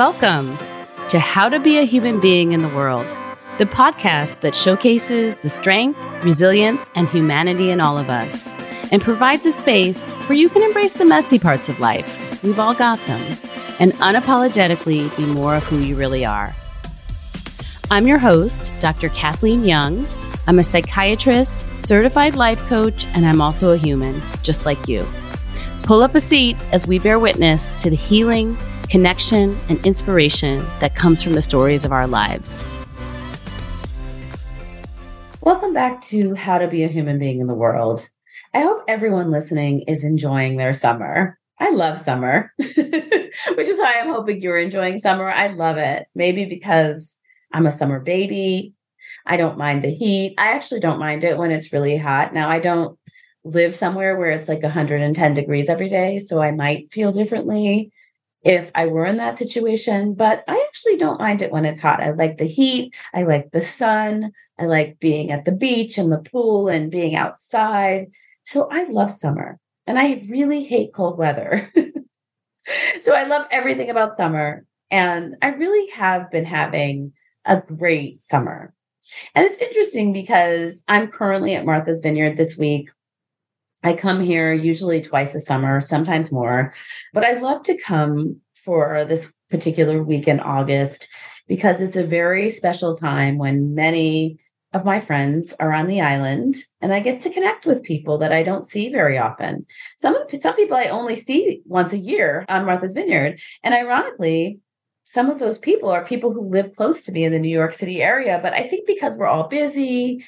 Welcome to How to Be a Human Being in the World, the podcast that showcases the strength, resilience, and humanity in all of us and provides a space where you can embrace the messy parts of life. We've all got them. And unapologetically be more of who you really are. I'm your host, Dr. Kathleen Young. I'm a psychiatrist, certified life coach, and I'm also a human, just like you. Pull up a seat as we bear witness to the healing, connection, and inspiration that comes from the stories of our lives. Welcome back to How to Be a Human Being in the World. I hope everyone listening is enjoying their summer. I love summer, which is why I'm hoping you're enjoying summer. I love it. Maybe because I'm a summer baby. I don't mind the heat. I actually don't mind it when it's really hot. Now, I don't live somewhere where it's like 110 degrees every day, so I might feel differently if I were in that situation, but I actually don't mind it when it's hot. I like the heat. I like the sun. I like being at the beach and the pool and being outside. So I love summer and I really hate cold weather. so I love everything about summer. And I really have been having a great summer. And it's interesting because I'm currently at Martha's Vineyard this week. I come here usually twice a summer, sometimes more, but I love to come for this particular week in August because it's a very special time when many of my friends are on the island and I get to connect with people that I don't see very often. Some of the, some people I only see once a year on Martha's Vineyard. And ironically, some of those people are people who live close to me in the New York City area. But I think because we're all busy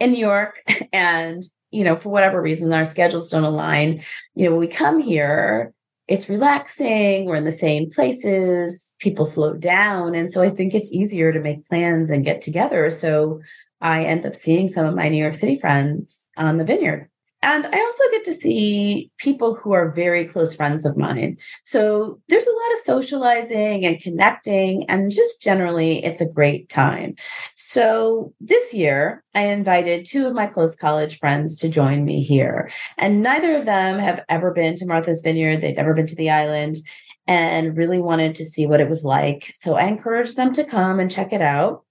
in New York and, you know, for whatever reason, our schedules don't align, you know, when we come here, it's relaxing. We're in the same places. People slow down. And so I think it's easier to make plans and get together. So I end up seeing some of my New York City friends on the vineyard. And I also get to see people who are very close friends of mine. So there's a lot of socializing and connecting, and just generally, it's a great time. So this year, I invited two of my close college friends to join me here. And neither of them have ever been to Martha's Vineyard, they've never been to the island. And really wanted to see what it was like. So I encouraged them to come and check it out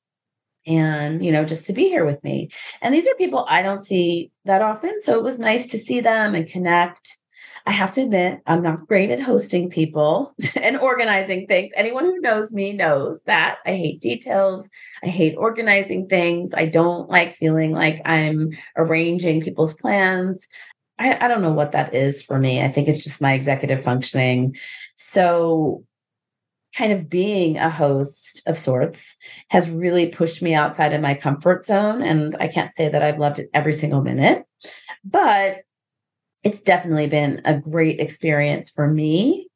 and you know just to be here with me. And these are people i don't see that often so it was nice to see them and connect. I have to admit i'm not great at hosting people and organizing things. Anyone who knows me knows that i hate details. I hate organizing things. I don't like feeling like i'm arranging people's plans. I, I don't know what that is for me. I think it's just my executive functioning. So kind of being a host of sorts has really pushed me outside of my comfort zone. And I can't say that I've loved it every single minute, but it's definitely been a great experience for me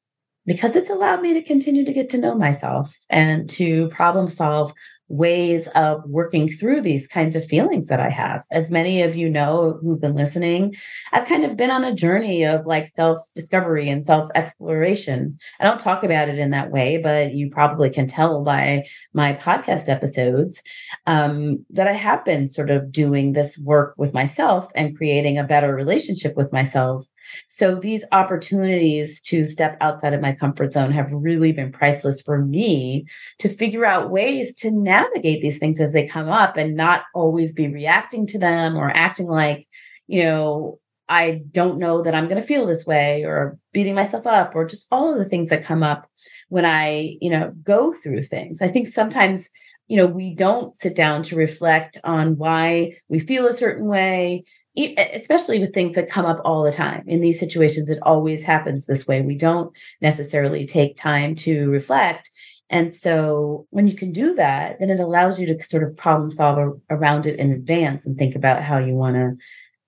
because it's allowed me to continue to get to know myself and to problem solve ways of working through these kinds of feelings that I have. As many of you know who've been listening, I've kind of been on a journey of like self discovery and self exploration. I don't talk about it in that way, but you probably can tell by my podcast episodes um, that I have been sort of doing this work with myself and creating a better relationship with myself so these opportunities to step outside of my comfort zone have really been priceless for me to figure out ways to navigate these things as they come up and not always be reacting to them or acting like, you know, I don't know that I'm going to feel this way or beating myself up or just all of the things that come up when I, you know, go through things. I think sometimes you know we don't sit down to reflect on why we feel a certain way especially with things that come up all the time. In these situations it always happens this way. We don't necessarily take time to reflect. And so when you can do that then it allows you to sort of problem solve around it in advance and think about how you want to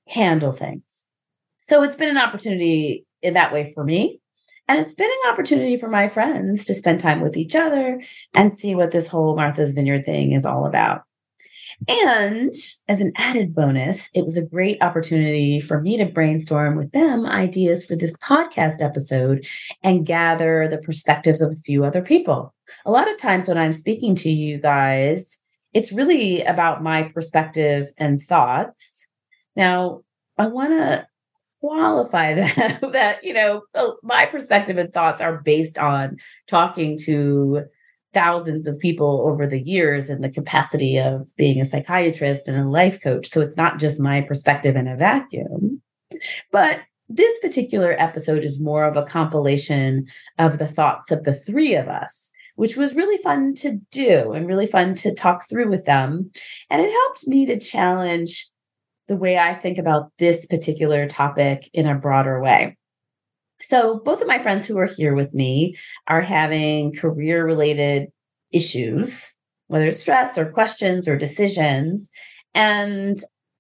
handle things. So it's been an opportunity in that way for me. And it's been an opportunity for my friends to spend time with each other and see what this whole martha's vineyard thing is all about and as an added bonus, it was a great opportunity for me to brainstorm with them ideas for this podcast episode and gather the perspectives of a few other people. A lot of times when I'm speaking to you guys, it's really about my perspective and thoughts. Now, I want to qualify that that you know oh, my perspective and thoughts are based on talking to thousands of people over the years in the capacity of being a psychiatrist and a life coach. So it's not just my perspective in a vacuum. But this particular episode is more of a compilation of the thoughts of the three of us which was really fun to do and really fun to talk through with them. And it helped me to challenge the way I think about this particular topic in a broader way. So, both of my friends who are here with me are having career related issues, whether it's stress or questions or decisions. And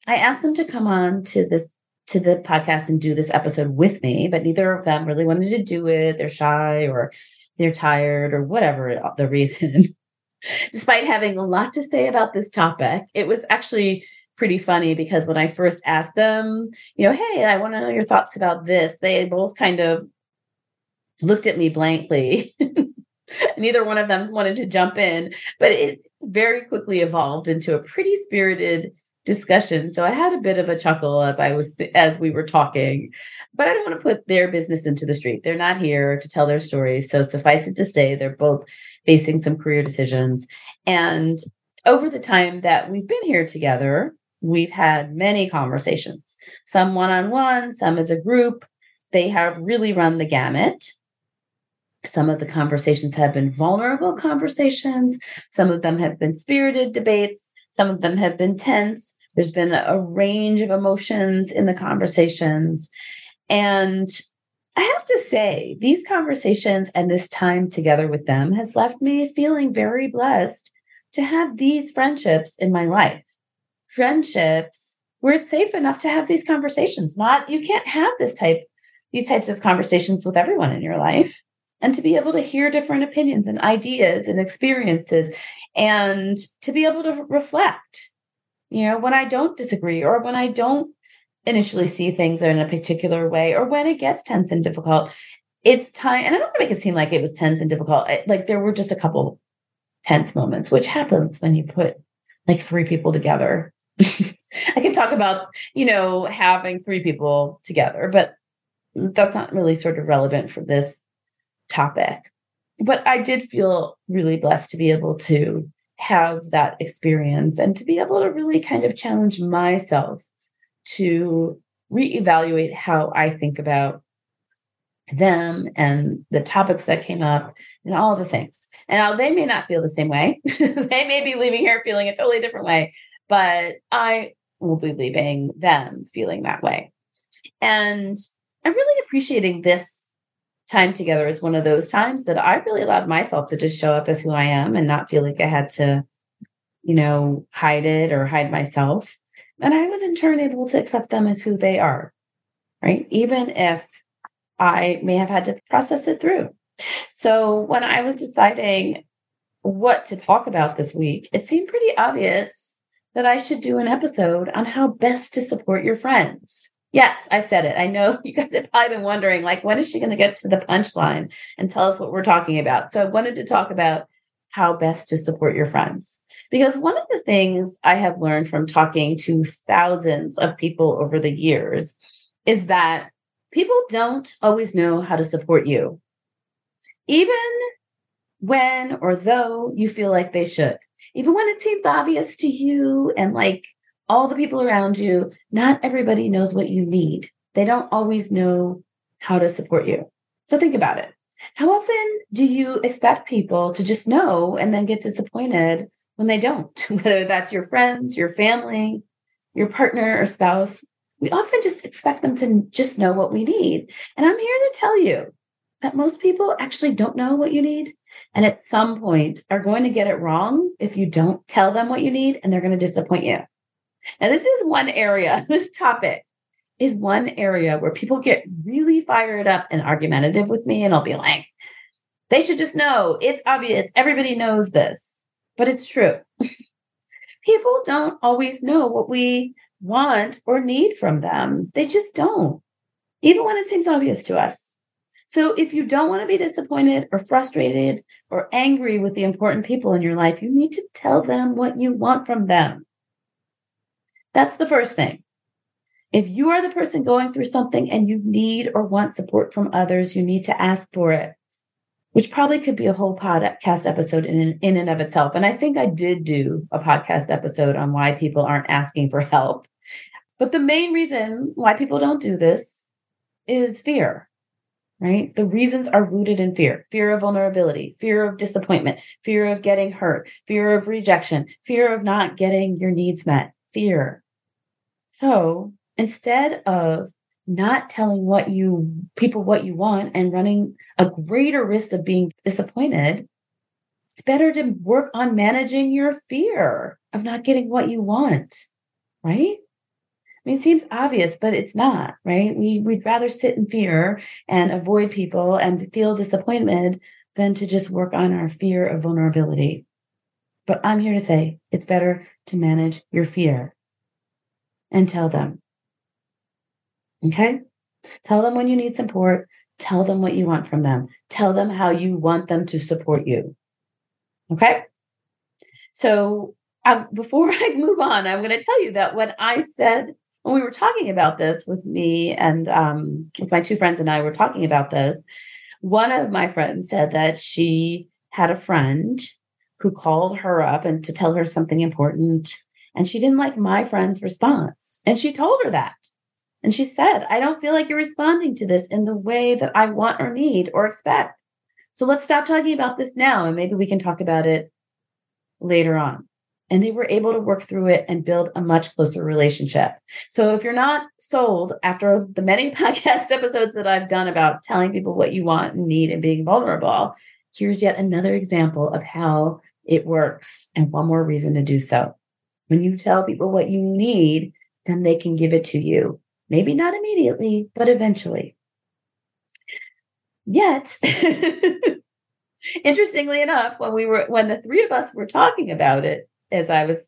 I asked them to come on to this to the podcast and do this episode with me, but neither of them really wanted to do it. They're shy or they're tired or whatever the reason. Despite having a lot to say about this topic, it was actually pretty funny because when I first asked them, you know, hey, I want to know your thoughts about this, they both kind of looked at me blankly. Neither one of them wanted to jump in, but it very quickly evolved into a pretty spirited discussion. So I had a bit of a chuckle as I was as we were talking. But I don't want to put their business into the street. They're not here to tell their stories. So suffice it to say they're both facing some career decisions and over the time that we've been here together, we've had many conversations, some one on one, some as a group. They have really run the gamut. Some of the conversations have been vulnerable conversations, some of them have been spirited debates, some of them have been tense. There's been a range of emotions in the conversations. And I have to say, these conversations and this time together with them has left me feeling very blessed to have these friendships in my life friendships where it's safe enough to have these conversations. Not you can't have this type these types of conversations with everyone in your life and to be able to hear different opinions and ideas and experiences and to be able to reflect you know when i don't disagree or when i don't initially see things in a particular way or when it gets tense and difficult it's time and i don't want to make it seem like it was tense and difficult like there were just a couple tense moments which happens when you put like three people together I can talk about, you know, having three people together, but that's not really sort of relevant for this topic. But I did feel really blessed to be able to have that experience and to be able to really kind of challenge myself to reevaluate how I think about them and the topics that came up and all the things. And they may not feel the same way. they may be leaving here feeling a totally different way but I will be leaving them feeling that way. And I'm really appreciating this time together as one of those times that I really allowed myself to just show up as who I am and not feel like I had to, you know, hide it or hide myself. And I was in turn able to accept them as who they are, right? Even if I may have had to process it through. So when I was deciding what to talk about this week, it seemed pretty obvious that I should do an episode on how best to support your friends. Yes, I said it. I know you guys have probably been wondering, like, when is she going to get to the punchline and tell us what we're talking about? So I wanted to talk about how best to support your friends. Because one of the things I have learned from talking to thousands of people over the years is that people don't always know how to support you, even when or though you feel like they should even when it seems obvious to you and like all the people around you, not everybody knows what you need. They don't always know how to support you. So think about it. How often do you expect people to just know and then get disappointed when they don't? Whether that's your friends, your family, your partner or spouse, we often just expect them to just know what we need. And I'm here to tell you that most people actually don't know what you need and at some point are going to get it wrong if you don't tell them what you need and they're going to disappoint you. Now, this is one area, this topic is one area where people get really fired up and argumentative with me. And I'll be like, they should just know it's obvious. Everybody knows this, but it's true. people don't always know what we want or need from them. They just don't, even when it seems obvious to us. So if you don't want to be disappointed or frustrated or angry with the important people in your life, you need to tell them what you want from them. That's the first thing. If you are the person going through something and you need or want support from others, you need to ask for it, which probably could be a whole podcast episode in, in and of itself. And I think I did do a podcast episode on why people aren't asking for help. But the main reason why people don't do this is fear right? The reasons are rooted in fear fear of vulnerability, fear of disappointment, fear of getting hurt, fear of rejection, fear of not getting your needs met, fear. So instead of not telling what you people what you want and running a greater risk of being disappointed, it's better to work on managing your fear of not getting what you want, right? I mean, it seems obvious, but it's not, right? We we'd rather sit in fear and avoid people and feel disappointed than to just work on our fear of vulnerability. But I'm here to say it's better to manage your fear and tell them. Okay? Tell them when you need support. Tell them what you want from them. Tell them how you want them to support you. Okay? So, uh, before I move on, I'm going to tell you that when I said when we were talking about this with me and um, with my two friends and I were talking about this, one of my friends said that she had a friend who called her up and to tell her something important. And she didn't like my friend's response. And she told her that. And she said, I don't feel like you're responding to this in the way that I want or need or expect. So let's stop talking about this now and maybe we can talk about it later on and they were able to work through it and build a much closer relationship. So if you're not sold after the many podcast episodes that I've done about telling people what you want and need and being vulnerable, here's yet another example of how it works and one more reason to do so. When you tell people what you need, then they can give it to you. Maybe not immediately, but eventually. Yet, interestingly enough, when we were when the three of us were talking about it, as I was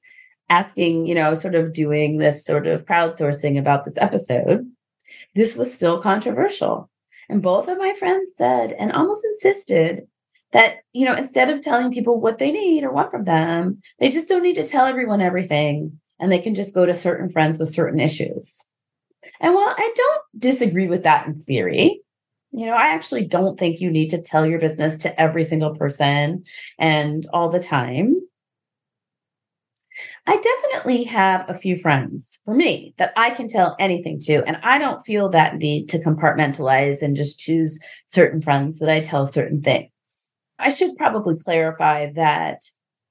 asking, you know, sort of doing this sort of crowdsourcing about this episode, this was still controversial. And both of my friends said and almost insisted that, you know, instead of telling people what they need or want from them, they just don't need to tell everyone everything and they can just go to certain friends with certain issues. And while I don't disagree with that in theory, you know, I actually don't think you need to tell your business to every single person and all the time. I definitely have a few friends for me that I can tell anything to. And I don't feel that need to compartmentalize and just choose certain friends that I tell certain things. I should probably clarify that,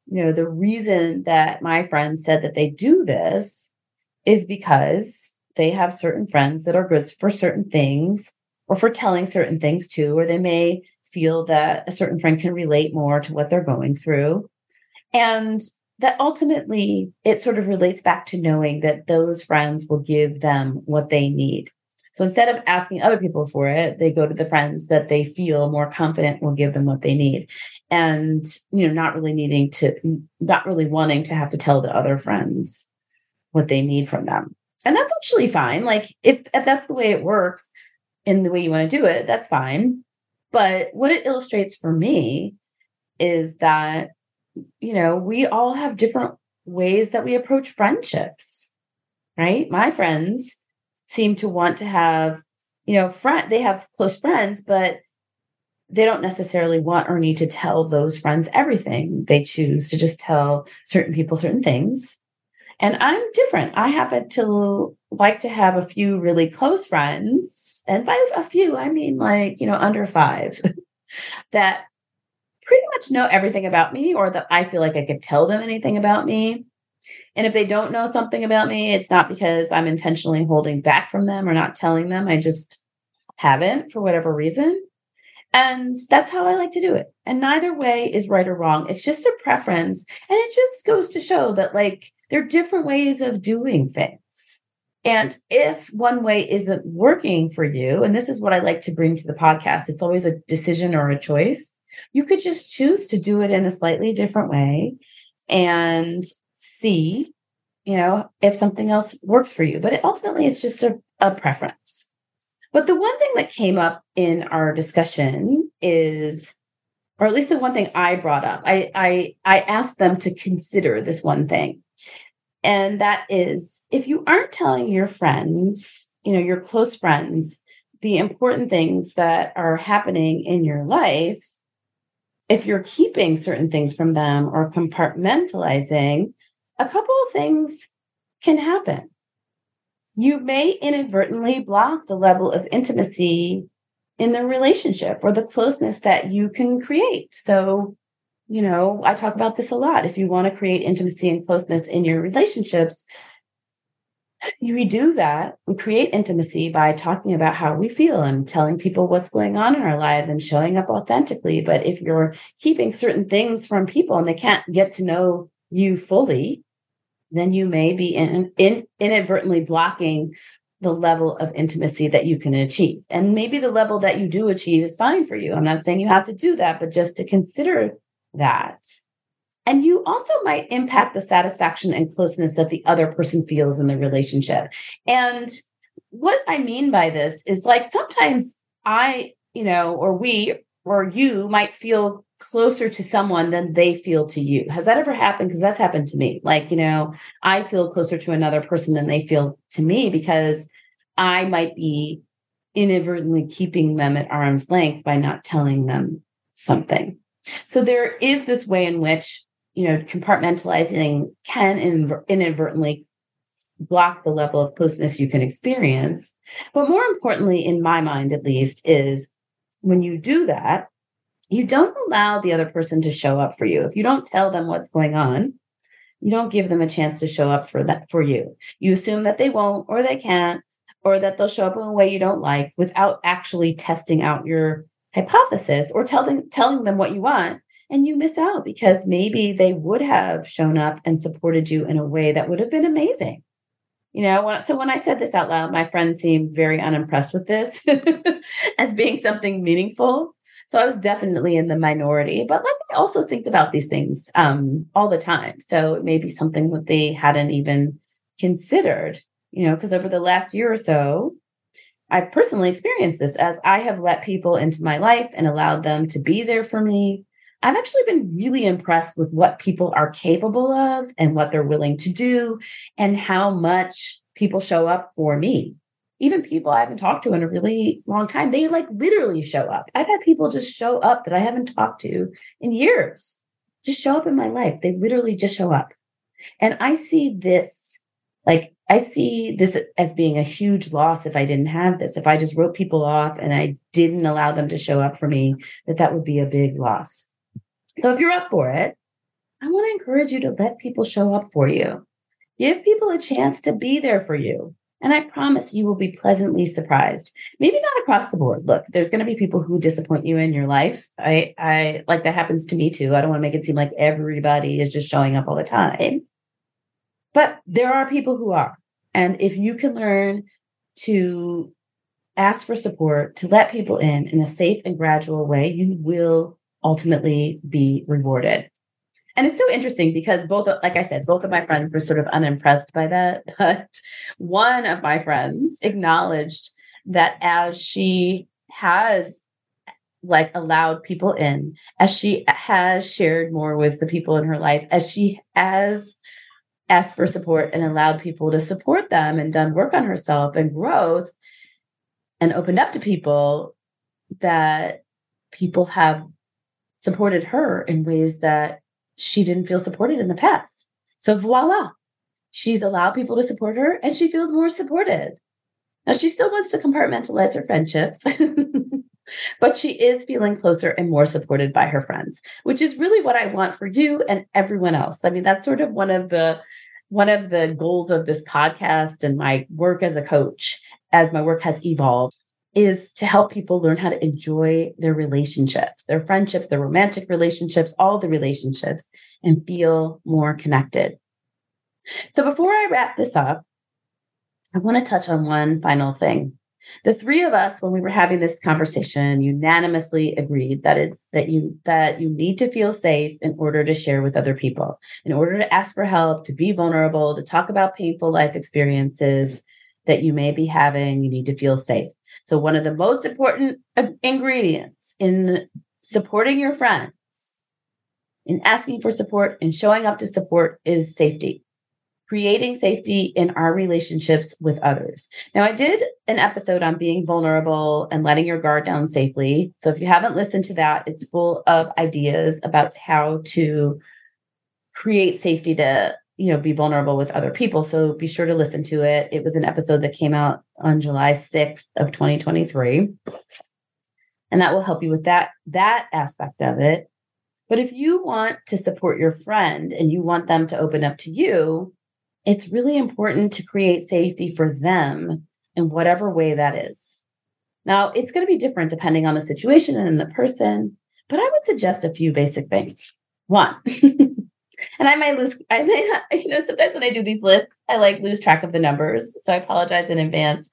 you know, the reason that my friends said that they do this is because they have certain friends that are good for certain things or for telling certain things to, or they may feel that a certain friend can relate more to what they're going through. And that ultimately it sort of relates back to knowing that those friends will give them what they need. So instead of asking other people for it, they go to the friends that they feel more confident will give them what they need. And, you know, not really needing to, not really wanting to have to tell the other friends what they need from them. And that's actually fine. Like if, if that's the way it works in the way you want to do it, that's fine. But what it illustrates for me is that you know, we all have different ways that we approach friendships, right? My friends seem to want to have, you know, friend they have close friends, but they don't necessarily want or need to tell those friends everything. They choose to just tell certain people certain things. And I'm different. I happen to like to have a few really close friends. And by a few, I mean like, you know, under five that pretty much know everything about me or that I feel like I could tell them anything about me. And if they don't know something about me, it's not because I'm intentionally holding back from them or not telling them. I just haven't for whatever reason. And that's how I like to do it. And neither way is right or wrong. It's just a preference. And it just goes to show that, like, there are different ways of doing things. And if one way isn't working for you, and this is what I like to bring to the podcast, it's always a decision or a choice. You could just choose to do it in a slightly different way and see, you know, if something else works for you. But it, ultimately, it's just a, a preference. But the one thing that came up in our discussion is, or at least the one thing I brought up, I I I asked them to consider this one thing. And that is if you aren't telling your friends, you know, your close friends, the important things that are happening in your life, if you're keeping certain things from them or compartmentalizing, a couple of things can happen. You may inadvertently block the level of intimacy in the relationship or the closeness that you can create. So, you know, I talk about this a lot. If you want to create intimacy and closeness in your relationships, we do that. We create intimacy by talking about how we feel and telling people what's going on in our lives and showing up authentically. But if you're keeping certain things from people and they can't get to know you fully, then you may be in, in, inadvertently blocking the level of intimacy that you can achieve. And maybe the level that you do achieve is fine for you. I'm not saying you have to do that, but just to consider that. And you also might impact the satisfaction and closeness that the other person feels in the relationship. And what I mean by this is like sometimes I, you know, or we or you might feel closer to someone than they feel to you. Has that ever happened? Because that's happened to me. Like, you know, I feel closer to another person than they feel to me because I might be inadvertently keeping them at arm's length by not telling them something. So there is this way in which, you know, compartmentalizing can inadvertently block the level of closeness you can experience. But more importantly, in my mind at least, is when you do that, you don't allow the other person to show up for you. If you don't tell them what's going on, you don't give them a chance to show up for that for you. You assume that they won't or they can't or that they'll show up in a way you don't like without actually testing out your hypothesis or telling telling them what you want and you miss out because maybe they would have shown up and supported you in a way that would have been amazing. You know, when, so when I said this out loud, my friends seemed very unimpressed with this as being something meaningful. So I was definitely in the minority, but like I also think about these things um, all the time. So it may be something that they hadn't even considered, you know, because over the last year or so, I've personally experienced this as I have let people into my life and allowed them to be there for me. I've actually been really impressed with what people are capable of and what they're willing to do and how much people show up for me even people I haven't talked to in a really long time, they like literally show up. I've had people just show up that I haven't talked to in years, just show up in my life. They literally just show up. And I see this, like, I see this as being a huge loss if I didn't have this. If I just wrote people off and I didn't allow them to show up for me, that that would be a big loss. So if you're up for it, I want to encourage you to let people show up for you. Give people a chance to be there for you. And I promise you will be pleasantly surprised. Maybe not across the board. Look, there's going to be people who disappoint you in your life. I, I like that happens to me too. I don't want to make it seem like everybody is just showing up all the time. But there are people who are. And if you can learn to ask for support, to let people in in a safe and gradual way, you will ultimately be rewarded. And it's so interesting because both, like I said, both of my friends were sort of unimpressed by that. But one of my friends acknowledged that as she has like allowed people in, as she has shared more with the people in her life, as she has asked for support and allowed people to support them and done work on herself and growth and opened up to people that people have supported her in ways that she didn't feel supported in the past. So voila, she's allowed people to support her and she feels more supported. Now she still wants to compartmentalize her friendships, but she is feeling closer and more supported by her friends, which is really what I want for you and everyone else. I mean, that's sort of one of the one of the goals of this podcast and my work as a coach as my work has evolved is to help people learn how to enjoy their relationships, their friendships, their romantic relationships, all the relationships, and feel more connected. So before I wrap this up, I want to touch on one final thing. The three of us, when we were having this conversation, unanimously agreed that is that you that you need to feel safe in order to share with other people, in order to ask for help, to be vulnerable, to talk about painful life experiences that you may be having. You need to feel safe. So, one of the most important ingredients in supporting your friends, in asking for support and showing up to support is safety. creating safety in our relationships with others. Now, I did an episode on being vulnerable and letting your guard down safely. So if you haven't listened to that, it's full of ideas about how to create safety to you know be vulnerable with other people so be sure to listen to it it was an episode that came out on july 6th of 2023 and that will help you with that that aspect of it but if you want to support your friend and you want them to open up to you it's really important to create safety for them in whatever way that is. Now, it's going to be different depending on the situation and the person, but I would suggest a few basic things. One, and I might lose, I may, you know, sometimes when I do these lists, I like lose track of the numbers. So I apologize in advance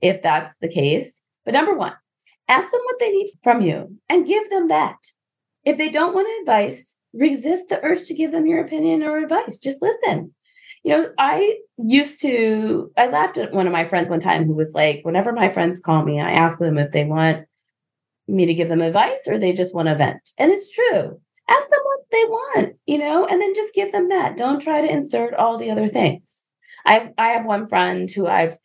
if that's the case. But number one, ask them what they need from you and give them that. If they don't want advice, resist the urge to give them your opinion or advice. Just listen you know, I used to, I laughed at one of my friends one time who was like, whenever my friends call me, I ask them if they want me to give them advice or they just want to vent. And it's true. Ask them what they want, you know, and then just give them that. Don't try to insert all the other things. I I have one friend who I've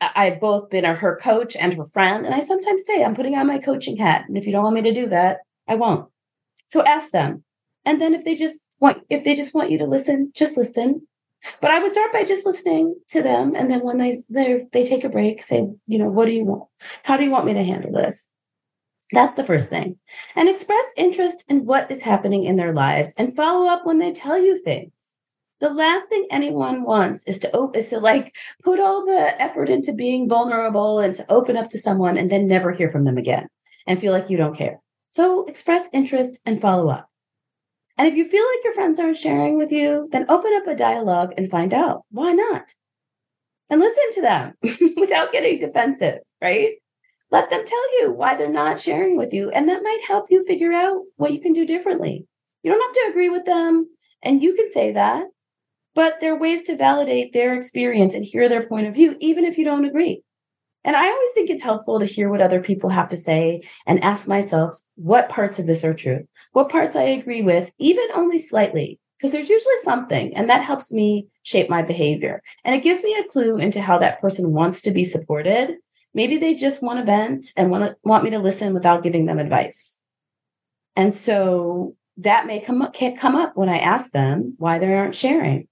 I've both been her coach and her friend, and I sometimes say I'm putting on my coaching hat, and if you don't want me to do that, I won't. So ask them, and then if they just want if they just want you to listen, just listen. But I would start by just listening to them, and then when they they take a break, say, you know, what do you want? How do you want me to handle this? That's the first thing. And express interest in what is happening in their lives and follow up when they tell you things. The last thing anyone wants is to is to like put all the effort into being vulnerable and to open up to someone and then never hear from them again and feel like you don't care. So express interest and follow up. And if you feel like your friends aren't sharing with you, then open up a dialogue and find out why not. And listen to them without getting defensive, right? Let them tell you why they're not sharing with you. And that might help you figure out what you can do differently. You don't have to agree with them, and you can say that, but there are ways to validate their experience and hear their point of view, even if you don't agree. And I always think it's helpful to hear what other people have to say and ask myself what parts of this are true what parts I agree with, even only slightly, because there's usually something, and that helps me shape my behavior. And it gives me a clue into how that person wants to be supported. Maybe they just want to vent and want to, want me to listen without giving them advice. And so that may come up, can't come up when I ask them why they aren't sharing.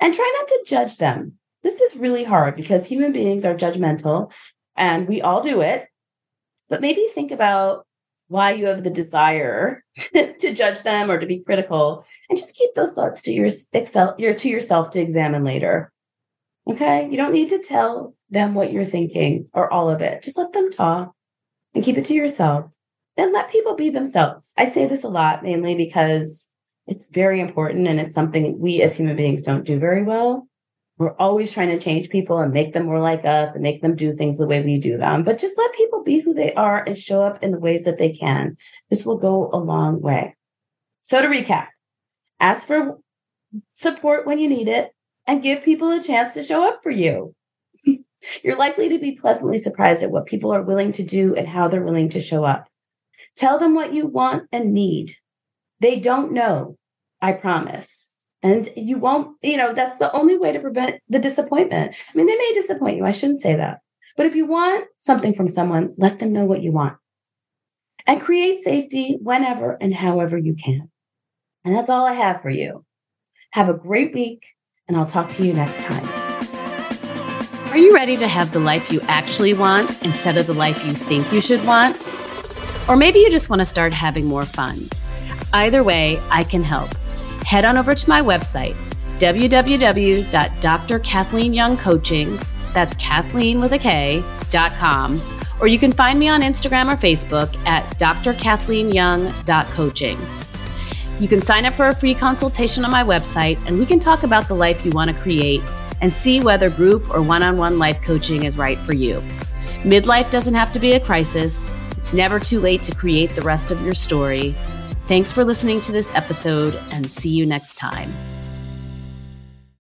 And try not to judge them. This is really hard because human beings are judgmental and we all do it. But maybe think about why you have the desire to judge them or to be critical and just keep those thoughts to your excel your to yourself to examine later okay you don't need to tell them what you're thinking or all of it just let them talk and keep it to yourself then let people be themselves i say this a lot mainly because it's very important and it's something we as human beings don't do very well we're always trying to change people and make them more like us and make them do things the way we do them. But just let people be who they are and show up in the ways that they can. This will go a long way. So to recap, ask for support when you need it and give people a chance to show up for you. You're likely to be pleasantly surprised at what people are willing to do and how they're willing to show up. Tell them what you want and need. They don't know, I promise. And you won't, you know, that's the only way to prevent the disappointment. I mean, they may disappoint you. I shouldn't say that. But if you want something from someone, let them know what you want and create safety whenever and however you can. And that's all I have for you. Have a great week, and I'll talk to you next time. Are you ready to have the life you actually want instead of the life you think you should want? Or maybe you just want to start having more fun. Either way, I can help head on over to my website, www.drkathleenyoungcoaching, that's Kathleen with a K, dot com, or you can find me on Instagram or Facebook at drkathleenyoung.coaching. You can sign up for a free consultation on my website, and we can talk about the life you want to create and see whether group or one on one life coaching is right for you. Midlife doesn't have to be a crisis. It's never too late to create the rest of your story. Thanks for listening to this episode and see you next time.